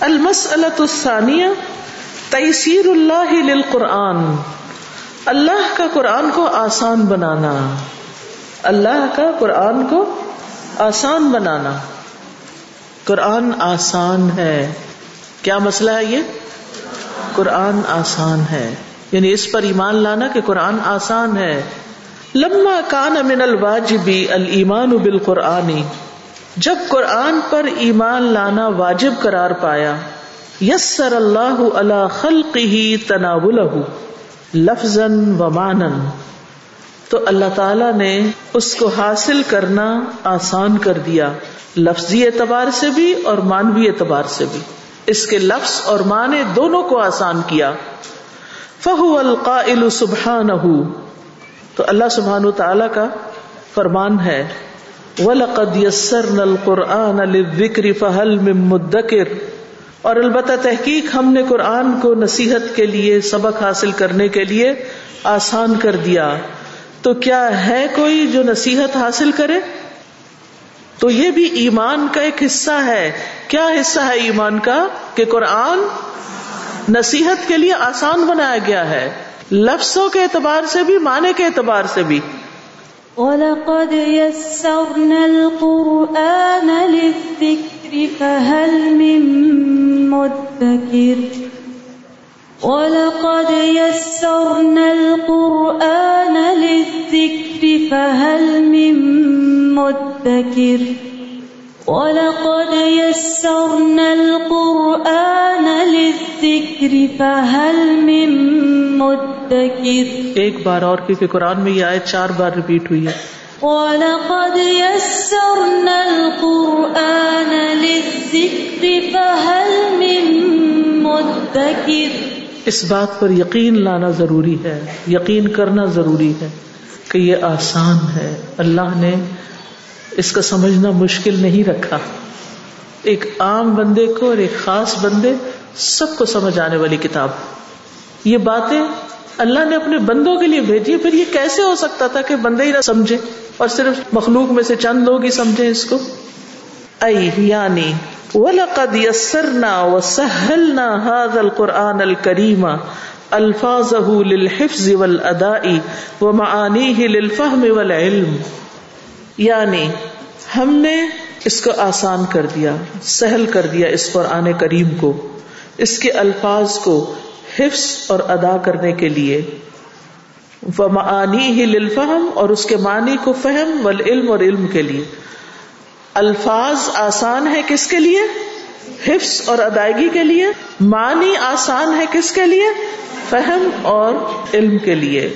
المسألة الثانية تیسیر اللہ للقرآن۔ اللہ کا قرآن کو آسان بنانا۔ اللہ کا قرآن کو آسان بنانا۔ قرآن آسان ہے۔ کیا مسئلہ ہے یہ؟ قرآن آسان ہے۔ یعنی اس پر ایمان لانا کہ قرآن آسان ہے۔ لما کان من الواجبی المان بالقرآنی جب قرآن پر ایمان لانا واجب قرار پایا، یسر اللہ اللہ خلق ہی تناول لفظ و مانن تو اللہ تعالی نے اس کو حاصل کرنا آسان کر دیا، لفظی اعتبار سے بھی اور مانوی اعتبار سے بھی۔ اس کے لفظ اور معنی دونوں کو آسان کیا۔ فہو القائل سبحان تو اللہ سبحان تعالی کا فرمان ہے وَلَقَدْ يَسَّرْنَا الْقُرْآنَ لِلذِّكْرِ فَهَلْ مِن مُدَّكِرٍ۔ اور البتہ تحقیق ہم نے قرآن کو نصیحت کے لیے، سبق حاصل کرنے کے لیے آسان کر دیا۔ تو کیا ہے کوئی جو نصیحت حاصل کرے؟ تو یہ بھی ایمان کا ایک حصہ ہے۔ کیا حصہ ہے ایمان کا؟ کہ قرآن نصیحت کے لیے آسان بنایا گیا ہے۔ لفظوں کے اعتبار سے بھی، معنی کے اعتبار سے بھی۔ وَلَقَدْ يَسَّرْنَا الْقُرْآنَ لِلذِّكْرِ فَهَلْ مِن مُدَّكِرٍ وَلَقَدْ يَسَّرْنَا الْقُرْآنَ لِلذِّكْرِ فَهَلْ مِن مُدَّكِرٍ وَلَقَدْ يَسَّرْنَا الْقُرْآنَ لِلذِّكْرِ فَهَلْ مِن مُدَّكِرٍ ایک بار اور کیونکہ قرآن میں یہ آیت چار بار ریپیٹ ہوئی ہے۔ وَلَقَدْ يَسَّرْنَا الْقُرْآنَ لِلذِّكْرِ فَهَلْ مِن مُدَّكِرٍ اس بات پر یقین لانا ضروری ہے یقین کرنا ضروری ہے کہ یہ آسان ہے۔ اللہ نے اس کا سمجھنا مشکل نہیں رکھا۔ ایک عام بندے کو اور ایک خاص بندے سب کو سمجھ آنے والی کتاب۔ یہ باتیں اللہ نے اپنے بندوں کے لیے بھیجی، پھر یہ کیسے ہو سکتا تھا کہ بندے ہی نہ سمجھے اور صرف مخلوق میں سے چند لوگ ہی سمجھے اس کو؟ ائی یعنی وَلَقَدْ يَسَّرْنَا وَسَهَّلْنَا هَذَا الْقُرْآنَ الْكَرِيمَ الفاظه للحفظ والاداء ومعانيه للفهم والعلم۔ یعنی ہم نے اس کو آسان کر دیا، سہل کر دیا اس قرآن کریم کو، اس کے الفاظ کو حفظ اور ادا کرنے کے لیے۔ ومعانی ہی للفہم اور اس کے معنی کو فہم والعلم اور علم کے لیے۔ الفاظ آسان ہے کس کے لیے؟ حفظ اور ادائیگی کے لیے۔ معنی آسان ہے کس کے لیے؟ فہم اور علم کے لیے۔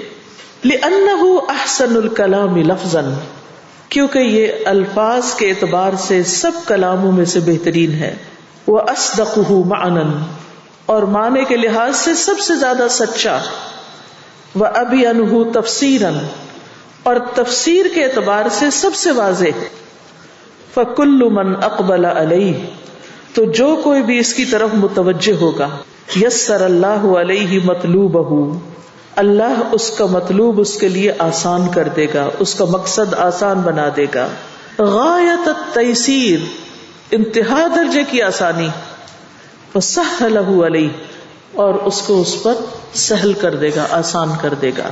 لِأَنَّهُ أَحْسَنُ الْكَلَامِ لَفْظًا۔ کیونکہ یہ الفاظ کے اعتبار سے سب کلاموں میں سے بہترین ہے۔ وہ اسدق معنن اور معنی کے لحاظ سے سب سے زیادہ سچا۔ وہ ابھی انہ تفسیر اور تفسیر کے اعتبار سے سب سے واضح۔ فکل من اقبل علیہ تو جو کوئی بھی اس کی طرف متوجہ ہوگا۔ یس سر اللہ علیہ مطلوب اللہ اس کا مطلوب اس کے لیے آسان کر دے گا، اس کا مقصد آسان بنا دے گا۔ غایت تیسیر انتہا درجے کی آسانی۔ علیہ، اور اس کو اس پر سہل کر دے گا، آسان کر دے گا۔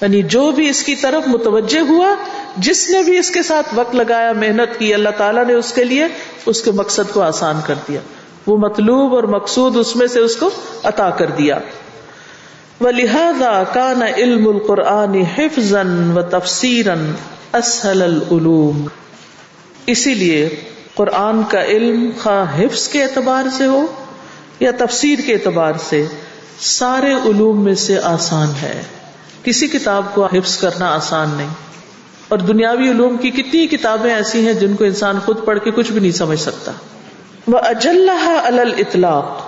یعنی جو بھی اس کی طرف متوجہ ہوا، جس نے بھی اس کے ساتھ وقت لگایا، محنت کی، اللہ تعالیٰ نے اس کے لیے اس کے مقصد کو آسان کر دیا۔ وہ مطلوب اور مقصود اس میں سے اس کو عطا کر دیا۔ ولہذا کان علم القرآن حفظا و تفسیرا اسهل العلوم۔ اسی لیے قرآن کا علم خواہ حفظ کے اعتبار سے ہو یا تفسیر کے اعتبار سے، سارے علوم میں سے آسان ہے۔ کسی کتاب کو حفظ کرنا آسان نہیں۔ اور دنیاوی علوم کی کتنی کتابیں ایسی ہیں جن کو انسان خود پڑھ کے کچھ بھی نہیں سمجھ سکتا۔ وہ اجلح الاطلاق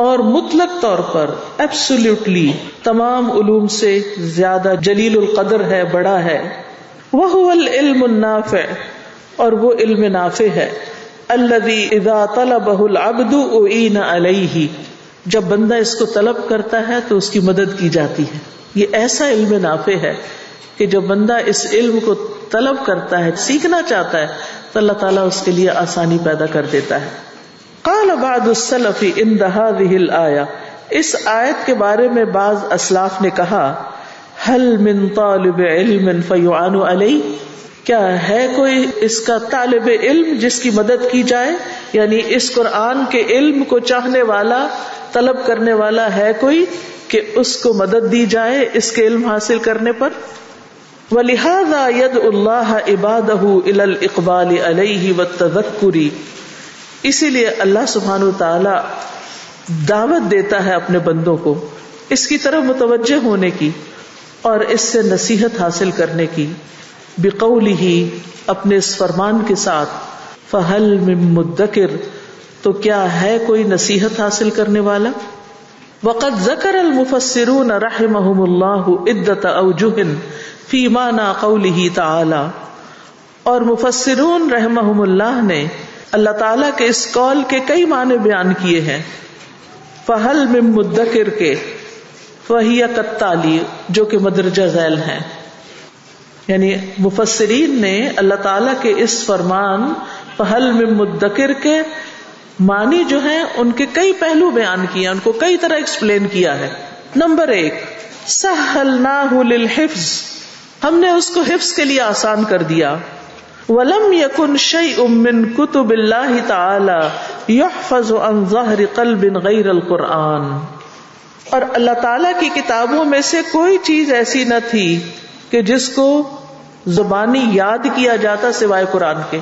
اور مطلق طور پر ایبسولوٹلی تمام علوم سے زیادہ جلیل القدر ہے، بڑا ہے۔ وہ العلم النافع، اور وہ علم نافع ہے۔ الذي اذا طلبه العبد اعين عليه، جب بندہ اس کو طلب کرتا ہے تو اس کی مدد کی جاتی ہے۔ یہ ایسا علم نافع ہے کہ جب بندہ اس علم کو طلب کرتا ہے، سیکھنا چاہتا ہے، تو اللہ تعالیٰ اس کے لیے آسانی پیدا کر دیتا ہے۔ قال بعض السلف ان هذه الايه اس آیت کے بارے میں بعض اسلاف نے کہا حل من طالب علم فیعان علیہ کیا ہے کوئی اس کا طالب علم جس کی مدد کی جائے؟ یعنی اس قرآن کے علم کو چاہنے والا، طلب کرنے والا ہے کوئی کہ اس کو مدد دی جائے اس کے علم حاصل کرنے پر؟ وَلِهَذَا يَدْعُ اللَّهَ عِبَادَهُ إِلَى الْإِقْبَالِ عَلَيْهِ وَالتَّذَكُّرِ. اسی لیے اللہ سبحانہ وتعالی دعوت دیتا ہے اپنے بندوں کو اس کی طرف متوجہ ہونے کی اور اس سے نصیحت حاصل کرنے کی بقوله اپنے اس فرمان کے ساتھ فہل من مدکر تو کیا ہے کوئی نصیحت حاصل کرنے والا؟ وقت ذکر المفسرون رحمهم اللہ عدت اوجہ فی معنی قوله تعالی اور مفسرون رحمهم اللہ نے اللہ تعالی کے اس قول کے کئی معنی بیان کیے ہیں۔ فہل من مدکر کے، فہی کتالی جو کہ مدرجہ ذیل ہیں۔ یعنی مفسرین نے اللہ تعالی کے اس فرمان پہل میں مدکر کے معنی جو ہیں، ان کے کئی پہلو بیان کیے ان کو کئی طرح ایکسپلین کیا ہے۔ نمبر ایک للحفظ۔ ہم نے اس کو حفظ کے لیے آسان کر دیا۔ ولم یکن شی امن کتب اللہ تعالی یحفظ عن ظہر قلب غیر القرآن. اور اللہ تعالی کی کتابوں میں سے کوئی چیز ایسی نہ تھی کہ جس کو زبانی یاد کیا جاتا سوائے قرآن کے.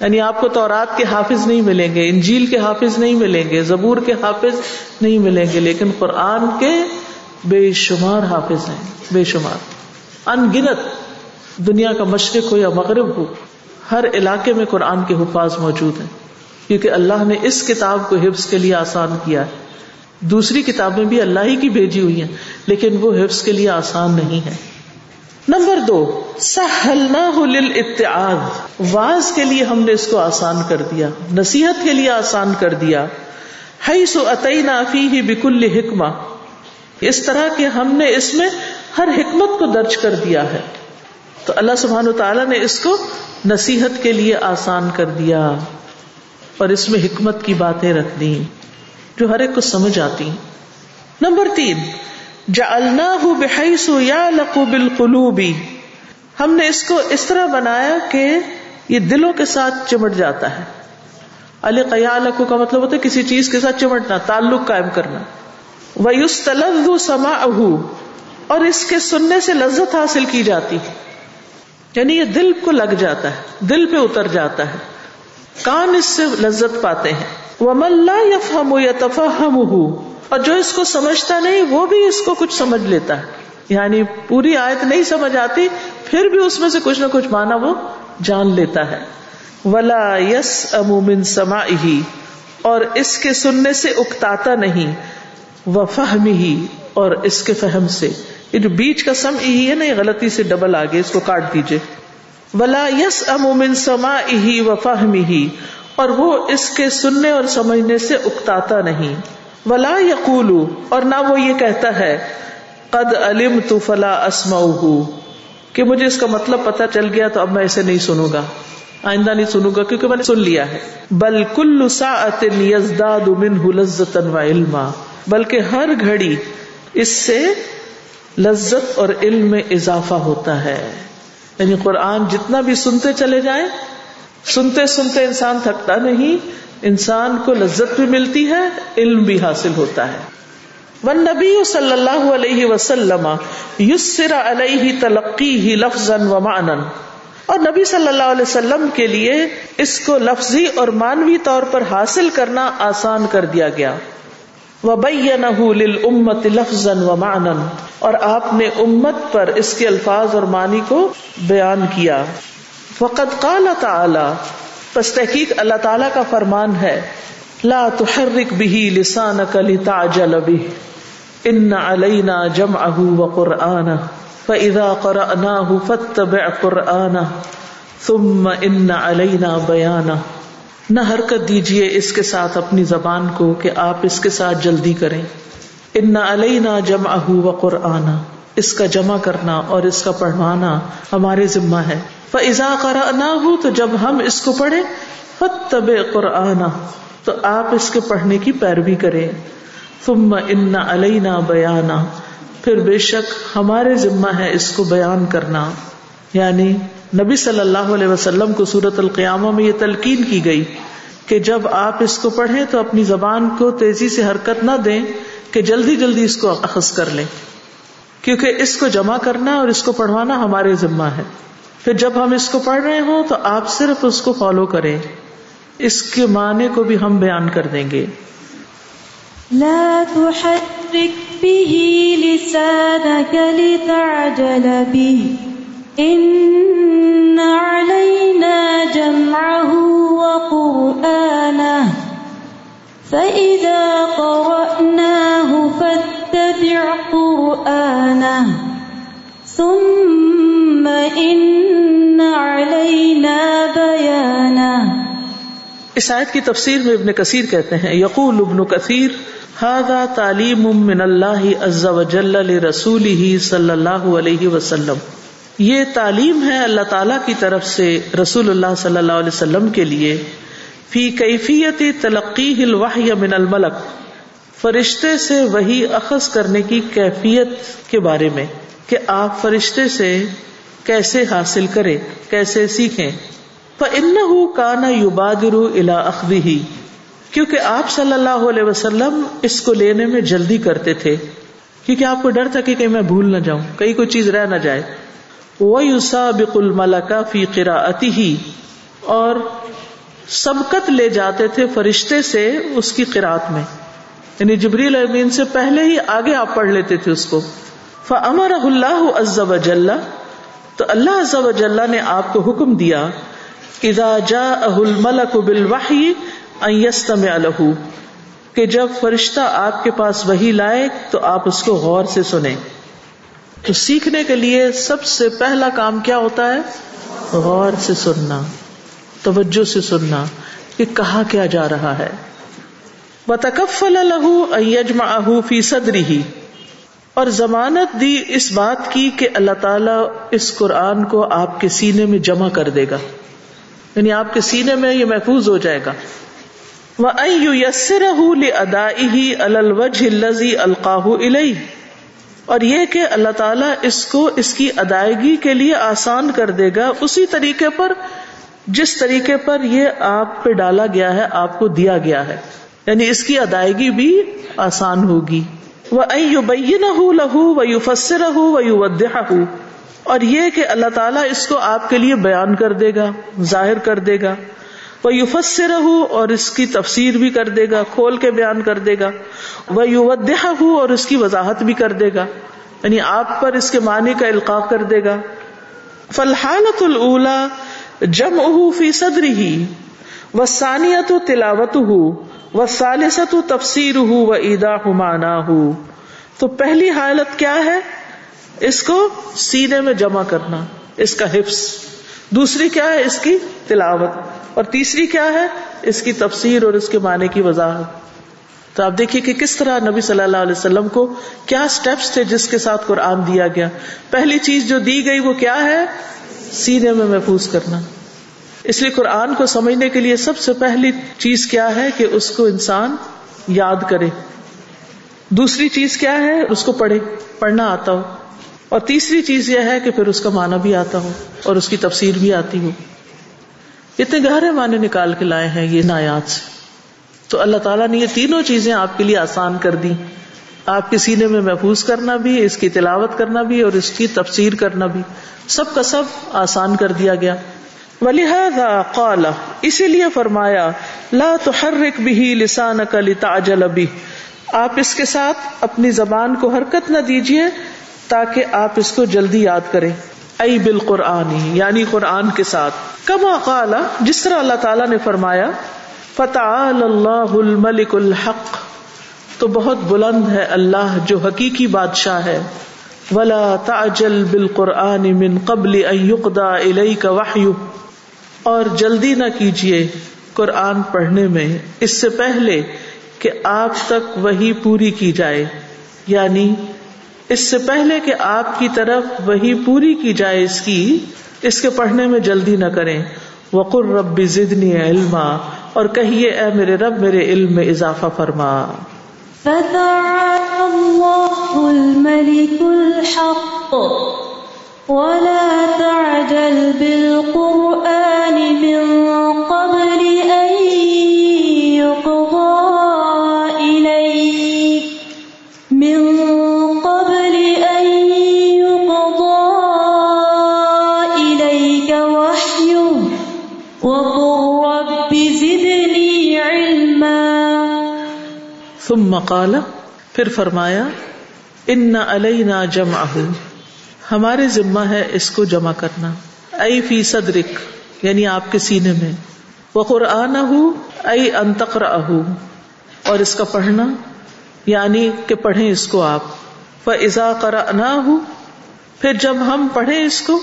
یعنی آپ کو تورات کے حافظ نہیں ملیں گے، انجیل کے حافظ نہیں ملیں گے، زبور کے حافظ نہیں ملیں گے، لیکن قرآن کے بے شمار حافظ ہیں، بے شمار. ان گنت دنیا کا مشرق ہو یا مغرب ہو ہر علاقے میں قرآن کے حفاظ موجود ہیں۔ کیونکہ اللہ نے اس کتاب کو حفظ کے لیے آسان کیا ہے۔ دوسری کتابیں بھی اللہ ہی کی بھیجی ہوئی ہیں، لیکن وہ حفظ کے لیے آسان نہیں ہے نمبر دو واز کے لیے ہم نے اس کو آسان کر دیا، نصیحت کے لیے آسان کر دیا۔ ہئی سو عطئی نافی ہی بکل حکمہ اس طرح کہ ہم نے اس میں ہر حکمت کو درج کر دیا ہے۔ تو اللہ سبحان تعالیٰ نے اس کو نصیحت کے لیے آسان کر دیا اور اس میں حکمت کی باتیں رکھ دی جو ہر ایک کو سمجھ آتی نمبر تین یا لقو ہم نے اس کو اس طرح بنایا کہ یہ دلوں کے ساتھ چمٹ جاتا ہے۔ علی قیال کا مطلب ہوتا ہے کسی چیز کے ساتھ چمٹنا، تعلق قائم کرنا۔ ویوس تلز سما اور اس کے سننے سے لذت حاصل کی جاتی۔ یعنی یہ دل کو لگ جاتا ہے، دل پہ اتر جاتا ہے۔ کان اس سے لذت پاتے ہیں۔ وہ ملا یفہم یا اور جو اس کو سمجھتا نہیں، وہ بھی اس کو کچھ سمجھ لیتا ہے۔ یعنی پوری آیت نہیں سمجھ آتی، پھر بھی اس میں سے کچھ نہ کچھ مانا وہ جان لیتا ہے۔ ولا یس امومن سما ہی اور اس کے سننے سے اکتاتا نہیں۔ وہ فہم ہی اور اس کے فہم سے۔ یہ جو بیچ کا سم ہی ہے نا، یہ غلطی سے ڈبل آگے اس کو کاٹ دیجیے ولا یس امومن سما ہی و ہی اور وہ اس کے سننے اور سمجھنے سے اکتاتا نہیں۔ ولا یقول اور نہ وہ یہ کہتا ہے، قد علم تو فلا اسما کہ مجھے اس کا مطلب پتا چل گیا تو اب میں اسے نہیں سنوں گا۔ آئندہ نہیں سنوں گا کیونکہ میں نے سن لیا ہے۔ بل کل یزداد منہ لذتا و علما بلکہ ہر گھڑی اس سے لذت اور علم میں اضافہ ہوتا ہے۔ یعنی قرآن جتنا بھی سنتے چلے جائیں، سنتے سنتے انسان تھکتا نہیں، انسان کو لذت بھی ملتی ہے، علم بھی حاصل ہوتا ہے۔ ون نبی صلی اللہ علیہ وسلم یسر علیہ تلقی ہی لفظ و معنن اور نبی صلی اللہ علیہ وسلم کے لیے اس کو لفظی اور مانوی طور پر حاصل کرنا آسان کر دیا گیا۔ وبینہ لفظ و معنن اور آپ نے امت پر اس کے الفاظ اور معنی کو بیان کیا۔ فقط قال تعالی پس تحقیق اللہ تعالیٰ کا فرمان ہے۔ لا تحرک به لسانك لتعجل به۔ ان علينا جمعه وقرآنه۔ فإذا قرأناه فاتبع قرآنه۔ ثم ان علينا بيانه۔ نہ حرکت دیجیے اس کے ساتھ اپنی زبان کو کہ آپ اس کے ساتھ جلدی کریں۔ ان علینا جمعه وقرآنه۔ اس کا جمع کرنا اور اس کا پڑھوانا ہمارے ذمہ ہے۔ فضا کرا نہ ہو تو جب ہم اس کو پڑھے فتب قرآن تو آپ اس کے پڑھنے کی پیروی کریں۔ ثم ان علینا بیانا پھر بے شک ہمارے ذمہ ہے اس کو بیان کرنا۔ یعنی نبی صلی اللہ علیہ وسلم کو سورت القیامہ میں یہ تلقین کی گئی کہ جب آپ اس کو پڑھیں تو اپنی زبان کو تیزی سے حرکت نہ دیں کہ جلدی جلدی اس کو اخذ کر لیں۔ کیونکہ اس کو جمع کرنا اور اس کو پڑھوانا ہمارے ذمہ ہے۔ پھر جب ہم اس کو پڑھ رہے ہوں تو آپ صرف اس کو فالو کریں۔ اس کے معنی کو بھی ہم بیان کر دیں گے۔ لا تحرك به لسانك لتعجل به۔ إن علينا جمعه وقرآنه فإذا قرأناه فاتبع قرآنه ثم إن علينا بيانه اس آیت کی تفسیر میں ابن کثیر کہتے ہیں، یقول ابن کثیر، هذا تعلیم من اللہ عز وجل لرسوله صلی اللہ علیہ وسلم. یہ تعلیم ہے اللہ تعالی کی طرف سے رسول اللہ صلی اللہ علیہ وسلم کے لیے۔ فی کیفیت تلقی الوحی من الملک۔ فرشتے سے وہی اخذ کرنے کی کیفیت کے بارے میں کہ آپ فرشتے سے کیسے حاصل کریں، کیسے سیکھیں۔ فَإِنَّهُ كَانَ يُبَادِرُ إِلَىٰ أَخْذِهِ۔ کیونکہ آپ صلی اللہ علیہ وسلم اس کو لینے میں جلدی کرتے تھے۔ کیونکہ آپ کو ڈر تھا کہ کہیں میں بھول نہ جاؤں، کہیں کوئی چیز رہ نہ جائے۔ وَيُسَابِقُ الْمَلَكَ فِي قِرَاءَتِهِ۔ اور سبقت لے جاتے تھے فرشتے سے اس کی قرآت میں۔ یعنی جبریل امین سے پہلے ہی آگے آپ پڑھ لیتے تھے اس کو۔ فَأَمَرَهُ اللَّهُ عَزَّ وَجَلَّ۔ تو اللہ عز و جل نے آپ کو حکم دیا اذا جاءه الملك بالوحي ان يستمع له۔ کہ جب فرشتہ آپ کے پاس وہی لائے تو آپ اس کو غور سے سنیں۔ تو سیکھنے کے لیے سب سے پہلا کام کیا ہوتا ہے؟ غور سے سننا، توجہ سے سننا کہ کہا کیا جا رہا ہے۔ بتکفل لہو فی صدری اور ضمانت دی اس بات کی کہ اللہ تعالیٰ اس قرآن کو آپ کے سینے میں جمع کر دے گا۔ یعنی آپ کے سینے میں یہ محفوظ ہو جائے گا۔ وہ یسر ادا ہی الوجہ الزی القاہ الئی اور یہ کہ اللہ تعالیٰ اس کو اس کی ادائیگی کے لیے آسان کر دے گا، اسی طریقے پر، جس طریقے پر یہ آپ پہ ڈالا گیا ہے، آپ کو دیا گیا ہے۔ یعنی اس کی ادائیگی بھی آسان ہوگی۔ وہ بہ لہو و یو فسر ہو و یو ہو اور یہ کہ اللہ تعالیٰ اس کو آپ کے لیے بیان کر دے گا، ظاہر کر دے گا۔ وہ یو فسر اور اس کی تفسیر بھی کر دے گا، کھول کے بیان کر دے گا۔ وہ یو اور اس کی وضاحت بھی کر دے گا۔ یعنی آپ پر اس کے معنی کا القاع کر دے گا۔ فلحالت الا جم اہ فی صدر ہی و ثانیت تلاوت ہو و سالست تفسیر ہو و عیدا مانا ہو تو پہلی حالت کیا ہے؟ اس کو سینے میں جمع کرنا، اس کا حفظ۔ دوسری کیا ہے؟ اس کی تلاوت۔ اور تیسری کیا ہے؟ اس کی تفسیر اور اس کے معنی کی وضاحت۔ تو آپ دیکھیے کہ کس طرح نبی صلی اللہ علیہ وسلم کو کیا سٹیپس تھے جس کے ساتھ قرآن دیا گیا۔ پہلی چیز جو دی گئی وہ کیا ہے؟ سینے میں محفوظ کرنا۔ اس لیے قرآن کو سمجھنے کے لیے سب سے پہلی چیز کیا ہے کہ اس کو انسان یاد کرے۔ دوسری چیز کیا ہے؟ اس کو پڑھے۔ پڑھنا آتا ہو۔ اور تیسری چیز یہ ہے کہ پھر اس کا معنی بھی آتا ہو اور اس کی تفسیر بھی آتی ہو۔ اتنے گہرے معنی نکال کے لائے ہیں یہ نایات سے۔ تو اللہ تعالیٰ نے یہ تینوں چیزیں آپ کے لیے آسان کر دی آپ کے سینے میں محفوظ کرنا بھی، اس کی تلاوت کرنا بھی اور اس کی تفسیر کرنا بھی۔ سب کا سب آسان کر دیا گیا۔ ولہذا قال، اسی لیے فرمایا، لا تحرک بھی لسان کا لتعجل بھی آپ اس کے ساتھ اپنی زبان کو حرکت نہ دیجیے تاکہ آپ اس کو جلدی یاد کریں۔ ای بالقرآن یعنی قرآن کے ساتھ۔ کما قال، جس طرح اللہ تعالیٰ نے فرمایا فتح اللہ الملک الحق، تو بہت بلند ہے اللہ جو حقیقی بادشاہ ہے۔ ولا تعجل بالقرآن من قبل ان يقضى اليك وحيه اور جلدی نہ کیجیے قرآن پڑھنے میں، اس سے پہلے کہ آپ تک وہی پوری کی جائے یعنی اس سے پہلے کہ آپ کی طرف وہی پوری کی جائے اس کی، اس کے پڑھنے میں جلدی نہ کریں۔ وقر رب زدنی علما، اور کہیے، اے میرے رب، میرے علم میں اضافہ فرما۔ فتعالى الله الملك الحق ولا تعجل بالقرآن ثم قال پھر فرمایا، ان علینا جمعہ ہمارے ذمہ ہے اس کو جمع کرنا۔ ای فی صدرک یعنی آپ کے سینے میں۔ وہ قرآن ای انتقر اور اس کا پڑھنا یعنی کہ پڑھیں اس کو آپ۔ و ازا کرا پھر جب ہم پڑھیں اس کو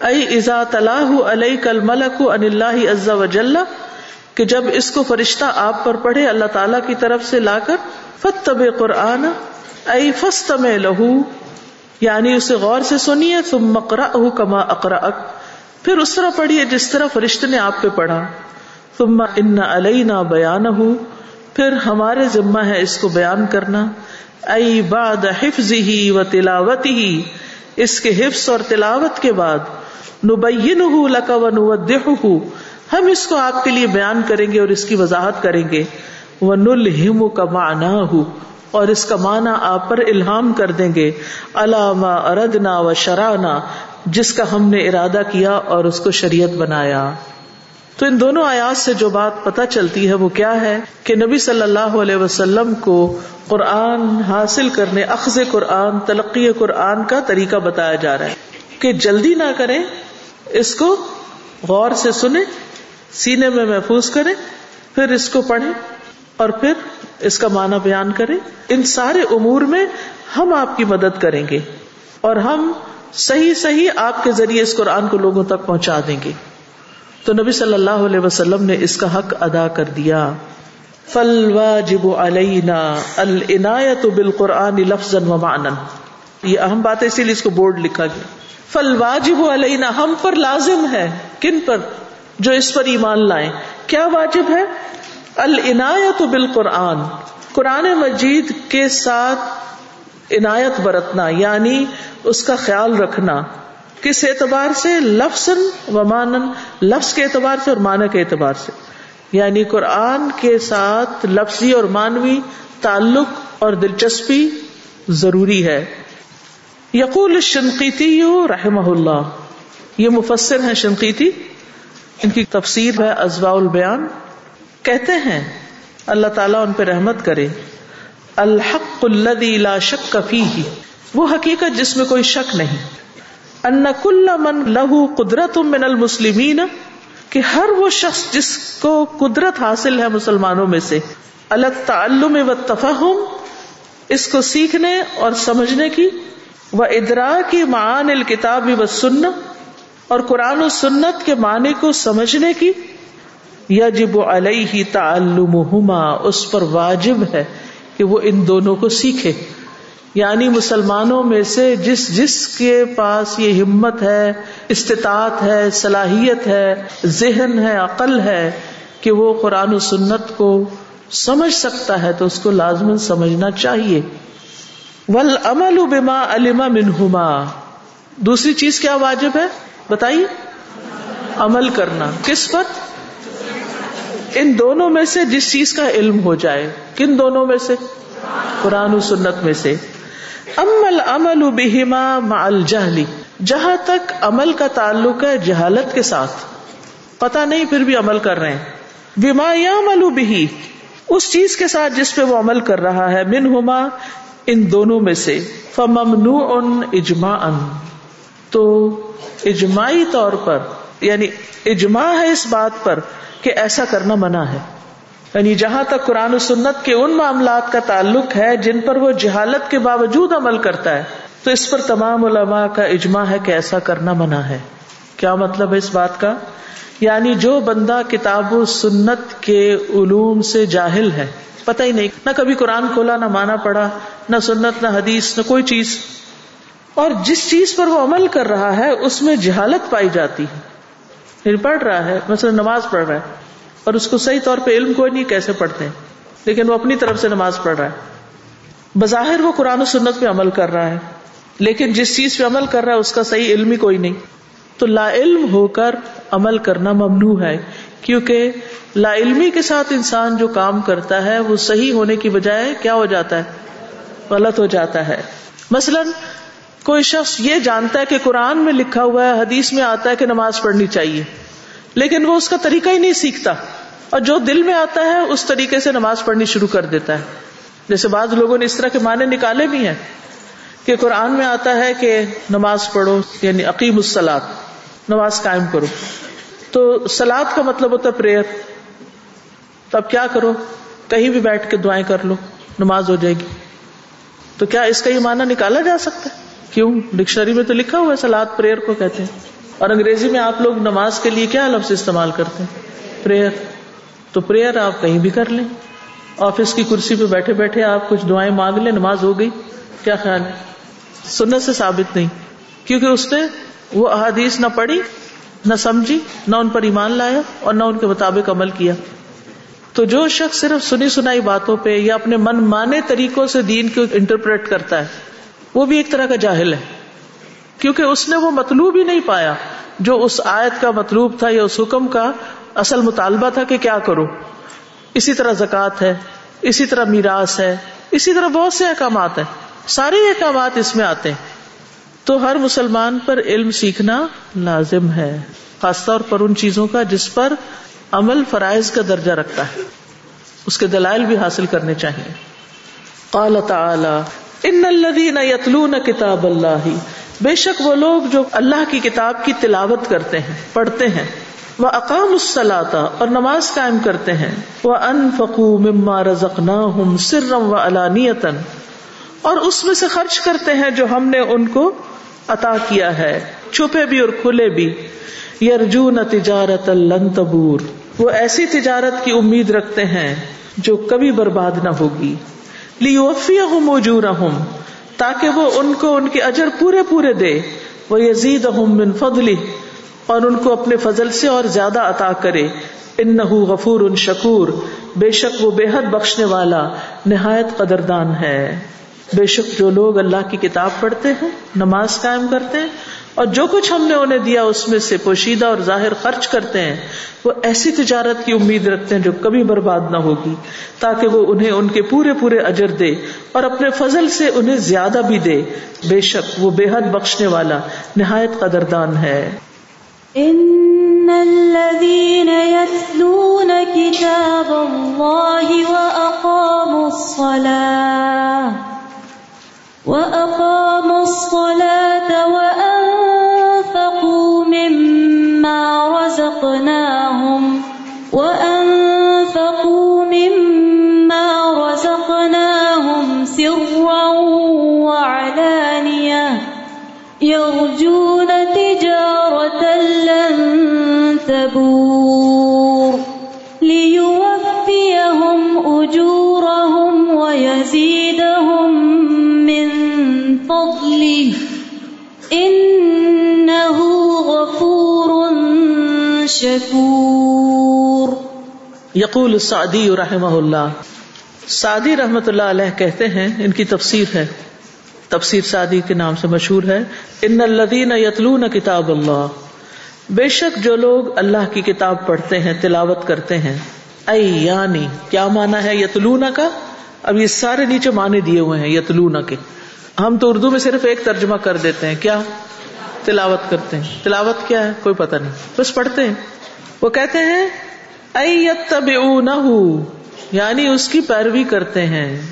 ائی ازا طلاح علیہ کل ملک ان اللہ عز و جل کہ جب اس کو فرشتہ آپ پر پڑھے، اللہ تعالی کی طرف سے لا کر فتب قرآن ائی فست میں لہو یعنی اسے غور سے سنیے تم مکرا کما اکرا پھر اس طرح پڑھیے جس طرح فرشتے نے آپ پہ پڑھا۔ تم ان علینا بیان پھر ہمارے ذمہ ہے اس کو بیان کرنا۔ ائی باد حفظ ہی و تلاوت ہی اس کے حفظ اور تلاوت کے بعد۔ نبین لکا و ہم اس کو آپ کے لیے بیان کریں گے اور اس کی وضاحت کریں گے۔ وہ نل ہم کا مانا ہو اور اس کا معنی آپ پر الہام کر دیں گے علامہ اردنا و شرانا جس کا ہم نے ارادہ کیا اور اس کو شریعت بنایا۔ تو ان دونوں آیات سے جو بات پتہ چلتی ہے، وہ کیا ہے؟ کہ نبی صلی اللہ علیہ وسلم کو قرآن حاصل کرنے، اخذ قرآن، تلقی قرآن کا طریقہ بتایا جا رہا ہے۔ کہ جلدی نہ کریں، اس کو غور سے سنیں، سینے میں محفوظ کریں، پھر اس کو پڑھیں۔ اور پھر اس کا معنی بیان کریں، ان سارے امور میں ہم آپ کی مدد کریں گے اور ہم صحیح صحیح آپ کے ذریعے اس قرآن کو لوگوں تک پہنچا دیں گے۔ تو نبی صلی اللہ علیہ وسلم نے اس کا حق ادا کر دیا۔ فل واجب علینا العنایت بالقرآن لفظ و معنن یہ اہم بات ہے، اسی لیے اس کو بورڈ لکھا گیا۔ فل واجب علینا ہم پر لازم ہے۔ کن پر؟ جو اس پر ایمان لائیں۔ کیا واجب ہے؟ العنایت بالقرآن، قرآن مجید کے ساتھ عنایت برتنا یعنی اس کا خیال رکھنا۔ کس اعتبار سے؟ لفظ و مانن لفظ کے اعتبار سے اور معنی کے اعتبار سے۔ یعنی قرآن کے ساتھ لفظی اور مانوی تعلق اور دلچسپی ضروری ہے۔ یقول شنقیتی رحمہ اللہ۔ یہ مفسر ہیں شنقیتی ان کی تفسیر ہے ازوا البیان۔ کہتے ہیں، اللہ تعالیٰ ان پہ رحمت کرے۔ الحق الذي لا شک فيه وہ حقیقت جس میں کوئی شک نہیں۔ ان کل من له قدرت من المسلمین۔ کہ ہر وہ شخص جس کو قدرت حاصل ہے مسلمانوں میں سے۔ الگ تعلم و تفہم اس کو سیکھنے اور سمجھنے کی۔ وہ ادرا کی معان الکتاب و سننا اور قرآن و سنت کے معنی کو سمجھنے کی۔ یجب علیہ تعلمہما، اس پر واجب ہے کہ وہ ان دونوں کو سیکھے۔ یعنی مسلمانوں میں سے جس جس کے پاس یہ ہمت ہے، استطاعت ہے، صلاحیت ہے، ذہن ہے، عقل ہے کہ وہ قرآن و سنت کو سمجھ سکتا ہے، تو اس کو لازمن سمجھنا چاہیے۔ ول امل بما علما منہما دوسری چیز کیا واجب ہے؟ بتائیے۔ عمل کرنا۔ کس پر؟ ان دونوں میں سے جس چیز کا علم ہو جائے، کن دونوں میں سے؟ قرآن و سنت میں سے۔ امل امل بہما مال جہلی جہاں تک عمل کا تعلق ہے جہالت کے ساتھ۔ پتا نہیں پھر بھی عمل کر رہے ہیں۔ بیما یا ملو بہی اس چیز کے ساتھ جس پہ وہ عمل کر رہا ہے من ہوما ان دونوں میں سے۔ فمنو ان اجما ان تو اجماعی طور پر یعنی اجماع ہے اس بات پر کہ ایسا کرنا منع ہے۔ یعنی جہاں تک قرآن و سنت کے ان معاملات کا تعلق ہے جن پر وہ جہالت کے باوجود عمل کرتا ہے، تو اس پر تمام علماء کا اجماع ہے کہ ایسا کرنا منع ہے۔ کیا مطلب ہے اس بات کا؟ یعنی جو بندہ کتاب و سنت کے علوم سے جاہل ہے، پتہ ہی نہیں، نہ کبھی قرآن کھولا، نہ مانا پڑا نہ سنت، نہ حدیث، نہ کوئی چیز۔ اور جس چیز پر وہ عمل کر رہا ہے، اس میں جہالت پائی جاتی ہے۔ پڑھ رہا ہے، مثلا نماز پڑھ رہا ہے، اور اس کو صحیح طور پہ علم کوئی نہیں کیسے پڑھتے ہیں، لیکن وہ اپنی طرف سے نماز پڑھ رہا ہے۔ بظاہر وہ قرآن و سنت پہ عمل کر رہا ہے، لیکن جس چیز پہ عمل کر رہا ہے، اس کا صحیح علم ہی کوئی نہیں۔ تو لا علم ہو کر عمل کرنا ممنوع ہے، کیونکہ لا علمی کے ساتھ انسان جو کام کرتا ہے، وہ صحیح ہونے کی بجائے کیا ہو جاتا ہے؟ غلط ہو جاتا ہے۔ مثلا کوئی شخص یہ جانتا ہے کہ قرآن میں لکھا ہوا ہے، حدیث میں آتا ہے کہ نماز پڑھنی چاہیے۔ لیکن وہ اس کا طریقہ ہی نہیں سیکھتا۔ اور جو دل میں آتا ہے، اس طریقے سے نماز پڑھنی شروع کر دیتا ہے۔ جیسے بعض لوگوں نے اس طرح کے معنی نکالے بھی ہیں کہ قرآن میں آتا ہے کہ نماز پڑھو یعنی عقیم السلاد نماز قائم کرو۔ تو سلاد کا مطلب ہوتا ہے پریئر۔ تو اب کیا کرو؟ کہیں بھی بیٹھ کے دعائیں کر لو، نماز ہو جائے گی۔ تو کیا اس کا یہ معنی نکالا جا سکتا ہے؟ کیوں؟ ڈکشنری میں تو لکھا ہوا ہے، سلاد، پریئر کو کہتے ہیں۔ اور انگریزی میں آپ لوگ نماز کے لیے کیا لفظ استعمال کرتے ہیں؟ پریئر۔ تو پریئر آپ کہیں بھی کر لیں۔ آفس کی کرسی پہ بیٹھے بیٹھے آپ کچھ دعائیں مانگ لیں، نماز ہو گئی۔ کیا خیال ہے؟ سنت سے ثابت نہیں۔ کیونکہ اس نے وہ احادیث نہ پڑھی، نہ سمجھی، نہ ان پر ایمان لایا اور نہ ان کے مطابق عمل کیا۔ تو جو شخص صرف سنی سنائی باتوں پہ یا اپنے من مانے طریقوں سے دین کو انٹرپریٹ کرتا ہے وہ بھی ایک طرح کا جاہل ہے۔ کیونکہ اس نے وہ مطلوب ہی نہیں پایا۔ جو اس آیت کا مطلوب تھا یا اس حکم کا اصل مطالبہ تھا کہ کیا کرو اسی طرح زکوٰۃ ہے، اسی طرح میراث ہے، اسی طرح بہت سے احکامات ہیں۔ سارے احکامات اس میں آتے ہیں۔ تو ہر مسلمان پر علم سیکھنا لازم ہے، خاص طور پر ان چیزوں کا جس پر عمل فرائض کا درجہ رکھتا ہے۔ اس کے دلائل بھی حاصل کرنے چاہیے۔ قال تعالی ان الذين يتلون کتاب اللہ۔ بے شک وہ لوگ جو اللہ کی کتاب کی تلاوت کرتے ہیں، پڑھتے ہیں۔ وہ اقام السلاتا اور نماز قائم کرتے ہیں۔ وہ ان فقو مما رزقنا ہم سرم و علانیتن اور اس میں سے خرچ کرتے ہیں جو ہم نے ان کو عطا کیا ہے۔ چھپے بھی اور کھلے بھی۔ یرجون تجارت لن تبور۔ وہ ایسی تجارت کی امید رکھتے ہیں جو کبھی برباد نہ ہوگی۔ لیوفیہم اجورہم تاکہ وہ ان کو ان کے اجر پورے پورے دے۔ وہ یزید من فضلی اور ان کو اپنے فضل سے اور زیادہ عطا کرے۔ ان غفور ان شکور بے شک وہ بے حد بخشنے والا، نہایت قدردان ہے۔ بے شک جو لوگ اللہ کی کتاب پڑھتے ہیں، نماز قائم کرتے ہیں اور جو کچھ ہم نے انہیں دیا اس میں سے پوشیدہ اور ظاہر خرچ کرتے ہیں، وہ ایسی تجارت کی امید رکھتے ہیں جو کبھی برباد نہ ہوگی، تاکہ وہ انہیں ان کے پورے پورے اجر دے اور اپنے فضل سے انہیں زیادہ بھی دے۔ بے شک وہ بے حد بخشنے والا نہایت قدردان ہے۔ ان الذين يتلون كتاب الله واقاموا الصلاه وَأَقَامُوا الصَّلَاةَ وَأَنفَقُوا مِمَّا رَزَقْنَاهُمْ وَأَنفَقُوا شكور یقول السعدی رحمہ اللہ۔ سعدی رحمت اللہ علیہ کہتے ہیں، ان کی تفسیر ہے۔ تفسیر سعدی کے نام سے مشہور ہے۔ ان الذین یتلون کتاب اللہ۔ بے شک جو لوگ اللہ کی کتاب پڑھتے ہیں، تلاوت کرتے ہیں۔ اے یعنی کیا مانا ہے یتلونا کا؟ اب یہ سارے نیچے معنی دیے ہوئے ہیں یتلونا کے۔ ہم تو اردو میں صرف ایک ترجمہ کر دیتے ہیں، کیا؟ تلاوت کرتے ہیں۔ تلاوت کیا ہے؟ کوئی پتہ نہیں۔ بس پڑھتے ہیں۔ وہ کہتے ہیں یعنی اس کی پیروی کرتے ہیں۔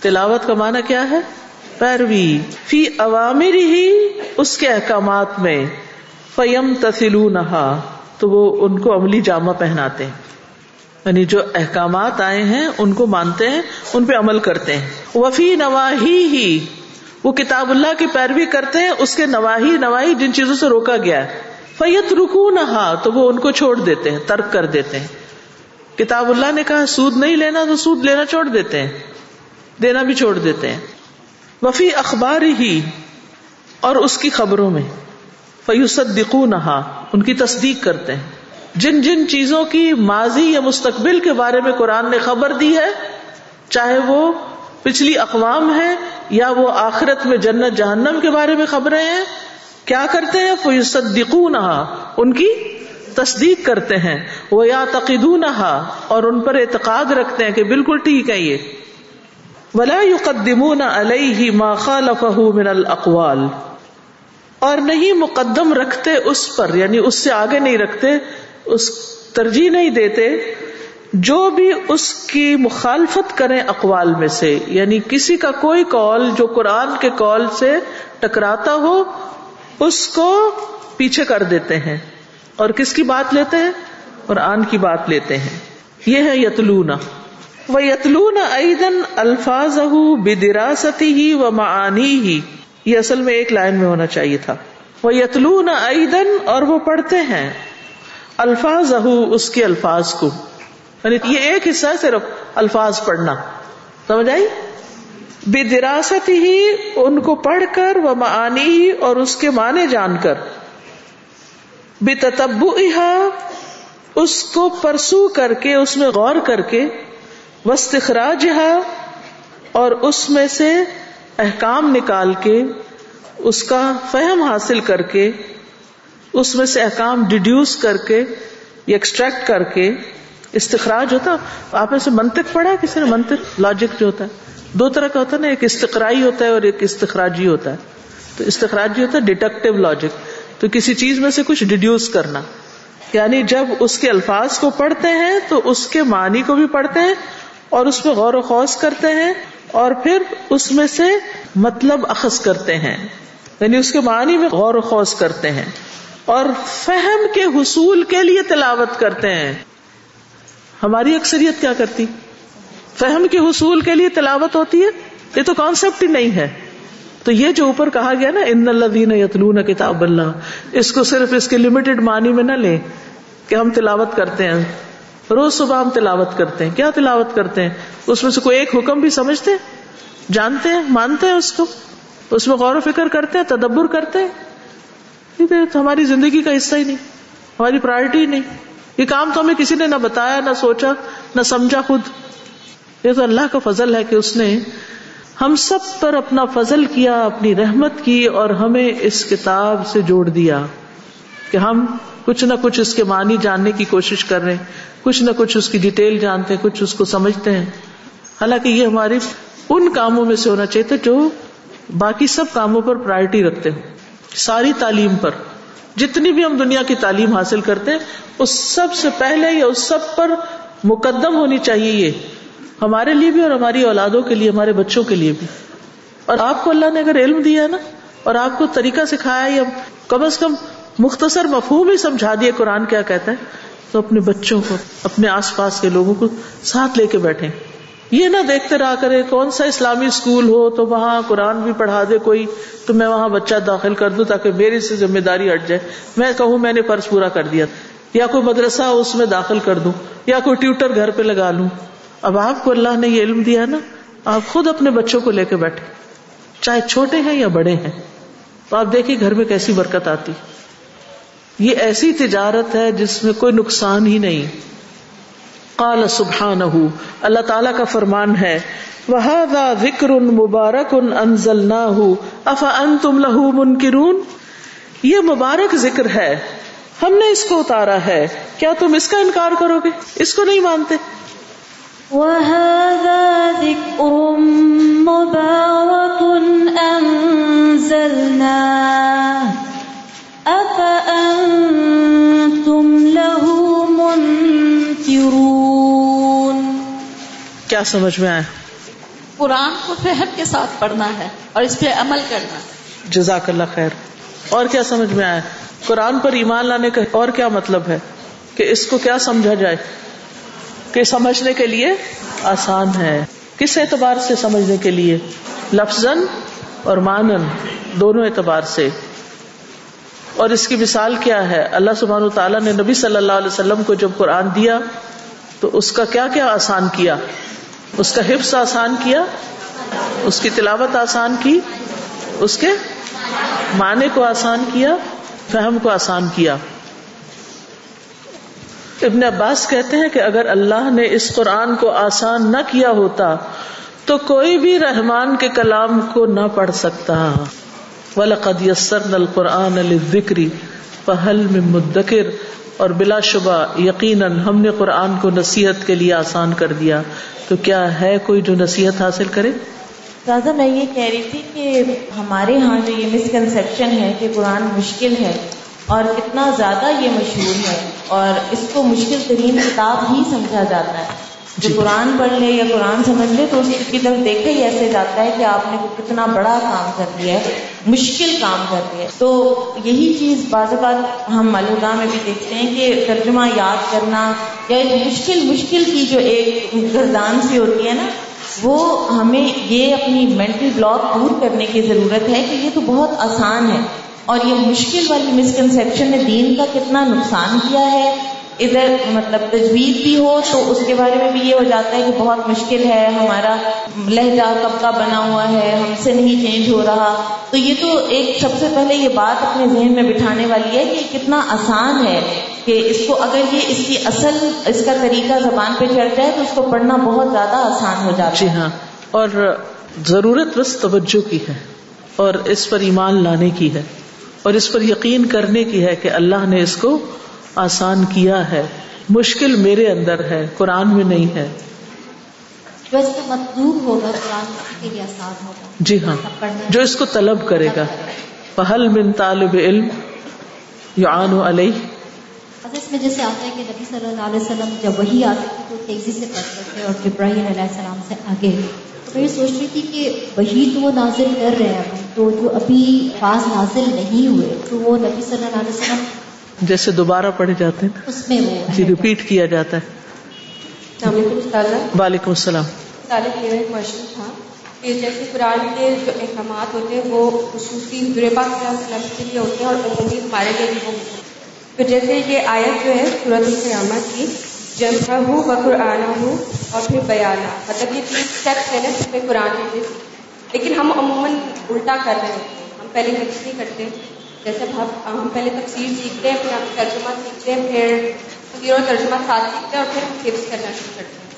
تلاوت کا معنی کیا ہے؟ پیروی۔ فی عوامر ہی اس کے احکامات میں۔ فیم تسلو نہا تو وہ ان کو عملی جامہ پہناتے ہیں۔ یعنی جو احکامات آئے ہیں، ان کو مانتے ہیں، ان پہ عمل کرتے ہیں۔ وفی نواہی ہی وہ کتاب اللہ کی پیروی کرتے ہیں، اس کے نواہی نواہی جن چیزوں سے روکا گیا ہے۔ فیت رکو نہا تو وہ ان کو چھوڑ دیتے ہیں، ترک کر دیتے ہیں۔ کتاب اللہ نے کہا، سود نہیں لینا تو سود لینا چھوڑ دیتے ہیں، دینا بھی چھوڑ دیتے ہیں۔ وفی اخبار ہی اور اس کی خبروں میں۔ فیوسد دکھو نہا ان کی تصدیق کرتے ہیں۔ جن جن چیزوں کی ماضی یا مستقبل کے بارے میں قرآن نے خبر دی ہے، چاہے وہ پچھلی اقوام ہے یا وہ آخرت میں جنت جہنم کے بارے میں خبریں ہیں؟ کیا کرتے ہیں؟ فیصدقون ان کی تصدیق کرتے ہیں۔ وہ یا اور ان پر اعتقاد رکھتے ہیں کہ بالکل ٹھیک ہے یہ۔ ولا يقدمون علیہ ما خالفه من الاقوال۔ اور نہیں مقدم رکھتے اس پر یعنی اس سے آگے نہیں رکھتے، اس ترجیح نہیں دیتے جو بھی اس کی مخالفت کریں اقوال میں سے یعنی کسی کا کوئی کال جو قرآن کے کال سے ٹکراتا ہو، اس کو پیچھے کر دیتے ہیں۔ اور کس کی بات لیتے ہیں؟ قرآن کی بات لیتے ہیں۔ یہ ہے یتلونا وہ یتلون۔ ایدن الفاظ بدراثتی ہی و معانی ہی یہ اصل میں ایک لائن میں ہونا چاہیے تھا۔ وہ یتلون ایدن اور وہ پڑھتے ہیں۔ الفاظ اس کے الفاظ کو۔ یعنی یہ ایک حصہ صرف الفاظ پڑھنا، سمجھ آئی؟ بے دراست ہی ان کو پڑھ کر وہ معانی اور اس کے معنی جان کر۔ بے تتبو اس کو پرسو کر کے، اس میں غور کر کے۔ وسطراج اور اس میں سے احکام نکال کے، اس کا فہم حاصل کر کے، اس میں سے احکام ڈیڈیوس کر کے ایکسٹریکٹ کر کے۔ استخراج ہوتا آپ سے منطق پڑھا کسی نے منطق لاجک جو ہوتا ہے۔ دو طرح کا ہوتا ہے نا، ایک استقرائی ہوتا ہے اور ایک استخراجی ہوتا ہے۔ تو استخراجی ہوتا ہے ڈیٹیکٹو لاجک تو کسی چیز میں سے کچھ ڈیڈیوس کرنا۔ یعنی جب اس کے الفاظ کو پڑھتے ہیں، تو اس کے معنی کو بھی پڑھتے ہیں اور اس میں غور و خوص کرتے ہیں اور پھر اس میں سے مطلب اخذ کرتے ہیں۔ یعنی اس کے معنی میں غور و خوص کرتے ہیں۔ اور فہم کے حصول کے لیے تلاوت کرتے ہیں۔ ہماری اکثریت کیا کرتی؟ فہم کے حصول کے لیے تلاوت ہوتی ہے؟ یہ تو کانسیپٹ ہی نہیں ہے۔ تو یہ جو اوپر کہا گیا نا، ان اللہ دین یتلون کتاب اللہ اس کو صرف اس کے لمیٹڈ معنی میں نہ لیں کہ ہم تلاوت کرتے ہیں۔ روز صبح ہم تلاوت کرتے ہیں۔ کیا تلاوت کرتے ہیں؟ اس میں سے کوئی ایک حکم بھی سمجھتے ہیں؟ جانتے ہیں، مانتے ہیں اس کو؟ اس میں غور و فکر کرتے ہیں، تدبر کرتے ہیں؟ تو ہماری زندگی کا حصہ ہی نہیں، ہماری پرائرٹی نہیں۔ یہ کام تو ہمیں کسی نے نہ بتایا، نہ سوچا، نہ سمجھا خود۔ یہ تو اللہ کا فضل ہے کہ اس نے ہم سب پر اپنا فضل کیا، اپنی رحمت کی اور ہمیں اس کتاب سے جوڑ دیا کہ ہم کچھ نہ کچھ اس کے معنی جاننے کی کوشش کر رہے ہیں، کچھ نہ کچھ اس کی ڈیٹیل جانتے ہیں، کچھ اس کو سمجھتے ہیں۔ حالانکہ یہ ہماری ان کاموں میں سے ہونا چاہیے جو باقی سب کاموں پر پرائرٹی رکھتے ہیں ساری تعلیم پر۔ جتنی بھی ہم دنیا کی تعلیم حاصل کرتے ہیں، اس سب سے پہلے یا اس سب پر مقدم ہونی چاہیے یہ، ہمارے لیے بھی اور ہماری اولادوں کے لیے، ہمارے بچوں کے لیے بھی۔ اور آپ کو اللہ نے اگر علم دیا نا، اور آپ کو طریقہ سکھایا یا کم از کم مختصر مفہوم ہی سمجھا دیا قرآن کیا کہتا ہے، تو اپنے بچوں کو، اپنے آس پاس کے لوگوں کو ساتھ لے کے بیٹھے یہ نہ دیکھتے رہا کرے کون سا اسلامی اسکول ہو تو وہاں قرآن بھی پڑھا دے کوئی، تو میں وہاں بچہ داخل کر دوں تاکہ میری سے ذمہ داری ہٹ جائے۔ میں کہوں میں نے فرض پورا کر دیا۔ یا کوئی مدرسہ اس میں داخل کر دوں، یا کوئی ٹیوٹر گھر پہ لگا لوں۔ اب آپ کو اللہ نے یہ علم دیا نا، آپ خود اپنے بچوں کو لے کے بیٹھے۔ چاہے چھوٹے ہیں یا بڑے ہیں، تو آپ دیکھیے گھر میں کیسی برکت آتی۔ یہ ایسی تجارت ہے جس میں کوئی نقصان ہی نہیں۔ قال سبحانہ اللہ تعالی کا فرمان ہے، وَهَذَا ذِكْرٌ مُبَارَكٌ أَنزَلْنَاهُ، أَفَأَنْتُمْ لَهُ مُنْكِرُونَ؟ یہ مبارک ذکر ہے، ہم نے اس کو اتارا ہے، کیا تم اس کا انکار کرو گے؟ اس کو نہیں مانتے۔ وَهَذَا ذِكْرٌ مُبَارَكٌ أَنزَلْنَاهُ کیا سمجھ میں آیا؟ قرآن کو فہم کے ساتھ پڑھنا ہے اور اس پہ عمل کرنا ہے۔ جزاک اللہ خیر۔ اور کیا سمجھ میں آیا؟ قرآن پر ایمان لانے کا اور کیا مطلب ہے کہ اس کو کیا سمجھا جائے؟ کہ سمجھنے کے لیے آسان ہے۔ کس اعتبار سے سمجھنے کے لیے؟ لفظ اور مانن دونوں اعتبار سے۔ اور اس کی مثال کیا ہے؟ اللہ سبحانہ تعالیٰ نے نبی صلی اللہ علیہ وسلم کو جب قرآن دیا تو اس کا کیا کیا آسان کیا؟ اس کا حفظ آسان کیا، اس کی تلاوت آسان کی، اس کے معنی کو آسان کیا، فہم کو آسان کیا۔ ابن عباس کہتے ہیں کہ اگر اللہ نے اس قرآن کو آسان نہ کیا ہوتا تو کوئی بھی رحمان کے کلام کو نہ پڑھ سکتا۔ وَلَقَدْ يَسَّرْنَا الْقُرْآنَ لِلذِّكْرِ فَهَلْ مِن مُدَّكِرٍ اور بلا شبہ یقیناً ہم نے قرآن کو نصیحت کے لیے آسان کر دیا، تو کیا ہے کوئی جو نصیحت حاصل کرے؟ دادا میں یہ کہہ رہی تھی کہ ہمارے ہاں جو یہ مسکنسیپشن ہے کہ قرآن مشکل ہے اور کتنا زیادہ یہ مشہور ہے اور اس کو مشکل ترین کتاب ہی سمجھا جاتا ہے۔ جو جی۔ قرآن پڑھ لے یا قرآن سمجھ لے تو اس کی طرف دیکھا ہی ایسے جاتا ہے کہ آپ نے کتنا بڑا کام کر دیا ہے مشکل کام کر دیا ہے تو یہی چیز بعض اوقات ہم علوہ میں بھی دیکھتے ہیں کہ ترجمہ یاد کرنا یا ایک مشکل مشکل کی جو ایک گردان سی ہوتی ہے نا وہ ہمیں یہ اپنی مینٹل بلاک دور کرنے کی ضرورت ہے کہ یہ تو بہت آسان ہے اور یہ مشکل والی مسکنسیپشن نے دین کا کتنا نقصان کیا ہے ادھر مطلب تجویز بھی ہو تو اس کے بارے میں بھی یہ ہو جاتا ہے کہ بہت مشکل ہے، ہمارا لہجہ کب کا بنا ہوا ہے، ہم سے نہیں چینج ہو رہا۔ تو یہ تو ایک سب سے پہلے یہ بات اپنے ذہن میں بٹھانے والی ہے کہ کتنا آسان ہے کہ اس کو اگر یہ اس کی اصل، اس کا طریقہ زبان پہ چڑھ جائے تو اس کو پڑھنا بہت زیادہ آسان ہو جاتا جی ہے ہاں اور ضرورت بس توجہ کی ہے، اور اس پر ایمان لانے کی ہے، اور اس پر یقین کرنے کی ہے کہ اللہ نے اس کو آسان کیا ہے۔ مشکل میرے اندر ہے قرآن میں نہیں ہے۔ ہوگا آسان ہوگا۔ جی ہاں جو اس کو طلب کرے گا۔ پہل من طالب علم یعان علیہ اس میں جیسے آتا ہے کہ نبی صلی اللہ علیہ وسلم جب وہی آتی تھی تو تیزی سے پڑھتے تھے اور جبراہیم علیہ السلام سے آگے۔ تو میں یہ سوچ رہی تھی کہ وہی تو وہ نازل کر رہے ہیں تو جو ابھی نازل نہیں ہوئے تو وہ نبی صلی اللہ علیہ وسلم جیسے دوبارہ پڑھے جاتے ہیں اس میں وہ جی ریپیٹ کیا جاتا ہے۔ السلام علیکم وعلیکم السلام۔ طالب میرا ایک کوشچن تھا۔ کہ جیسے قرآن کے جو احکامات ہوتے ہیں وہ خصوصی حضور پاک صلی اللہ علیہ وسلم کے لیے ہوتے ہیں اور عمومی ہمارے لیے بھی وہ ہوتے ہیں۔ تو جیسے یہ آیت جو ہے صورت القیامت کی جمع ہو و قرآن ہو اور پھر بیانہ۔ مطلب یہ تین اسٹیپس ہیں نا جس میں قرآن لیکن ہم عموماً الٹا کر رہے ہوتے ہیں۔ ہم پہلے حفظ نہیں کرتے۔ جیسے ہم ہم پہلے تفصیل سیکھتے ہیں پھر ہم ترجمہ سیکھتے ہیں پھر تفصیل اور ترجمہ ساتھ سیکھتے ہیں اور پھر ہم حفظ کرنا شروع کرتے ہیں۔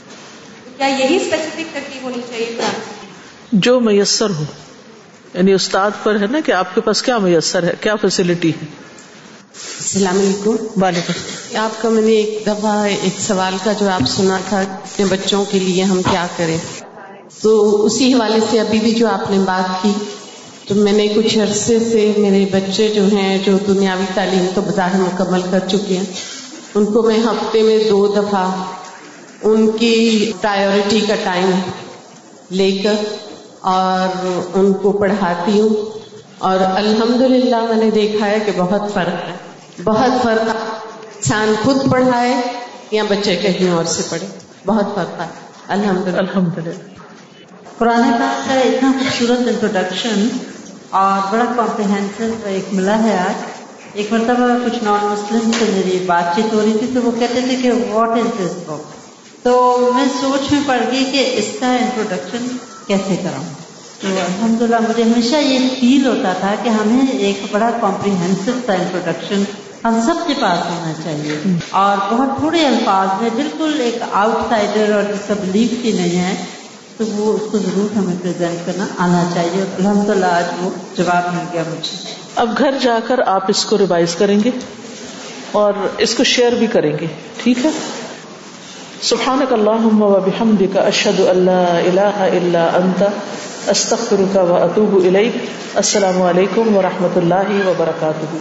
تو کیا یہی اسپیسیفک ترتیب ہونی چاہیے قرآن جو میسر ہو۔ یعنی استاد پر ہے نا کہ آپ کے پاس کیا میسر ہے کیا فیسلٹی ہے؟ السلام علیکم۔ وعلیکم۔ آپ کا میں نے ایک دفعہ ایک سوال کا جو آپ سنا تھا اپنے بچوں کے لیے ہم کیا کریں؟ تو اسی حوالے سے ابھی بھی جو آپ نے بات کی تو میں نے کچھ عرصے سے میرے بچے جو ہیں، جو دنیاوی تعلیم تو بظاہر مکمل کر چکے ہیں، ان کو میں ہفتے میں دو دفعہ ان کی پرائیورٹی کا ٹائم لے کر اور ان کو پڑھاتی ہوں۔ اور الحمدللہ میں نے دیکھا ہے کہ بہت فرق ہے۔ بہت فرق۔ انسان خود پڑھائے یا بچے کہیں اور سے پڑھے۔ بہت فرق ہے۔ الحمد للہ الحمد للہ قرآن پاک کا اتنا خوبصورت انٹروڈکشن اور بڑا کمپریہنسو ایک ملا ہے آج۔ ایک مرتبہ کچھ نان مسلم سے میری بات چیت ہو رہی تھی تو وہ کہتے تھے کہ واٹ از دس بک تو میں سوچ میں پڑ گئی کہ اس کا انٹروڈکشن کیسے کروں تو الحمدللہ مجھے ہمیشہ یہ فیل ہوتا تھا کہ ہمیں ایک بڑا کمپریہنسو سا انٹروڈکشن ہم سب کے پاس ہونا چاہیے۔ اور بہت تھوڑے الفاظ میں بالکل ایک آؤٹ سائڈر اور جس کا بلیف کی نہیں ہے۔ تو وہ اس کو ضرور ہمیں پریزنٹ کرنا آنا چاہیے الحمد للہ آج وہ جواب مل گیا مجھے۔ اب گھر جا کر آپ اس کو ریوائز کریں گے اور اس کو شیئر بھی کریں گے، ٹھیک ہے؟ سبحانک اللہم و بحمدک، اشہد ان لا الہ الا انت، استغفرک و اتوب الیک، السلام علیکم و رحمۃ اللہ وبرکاتہ۔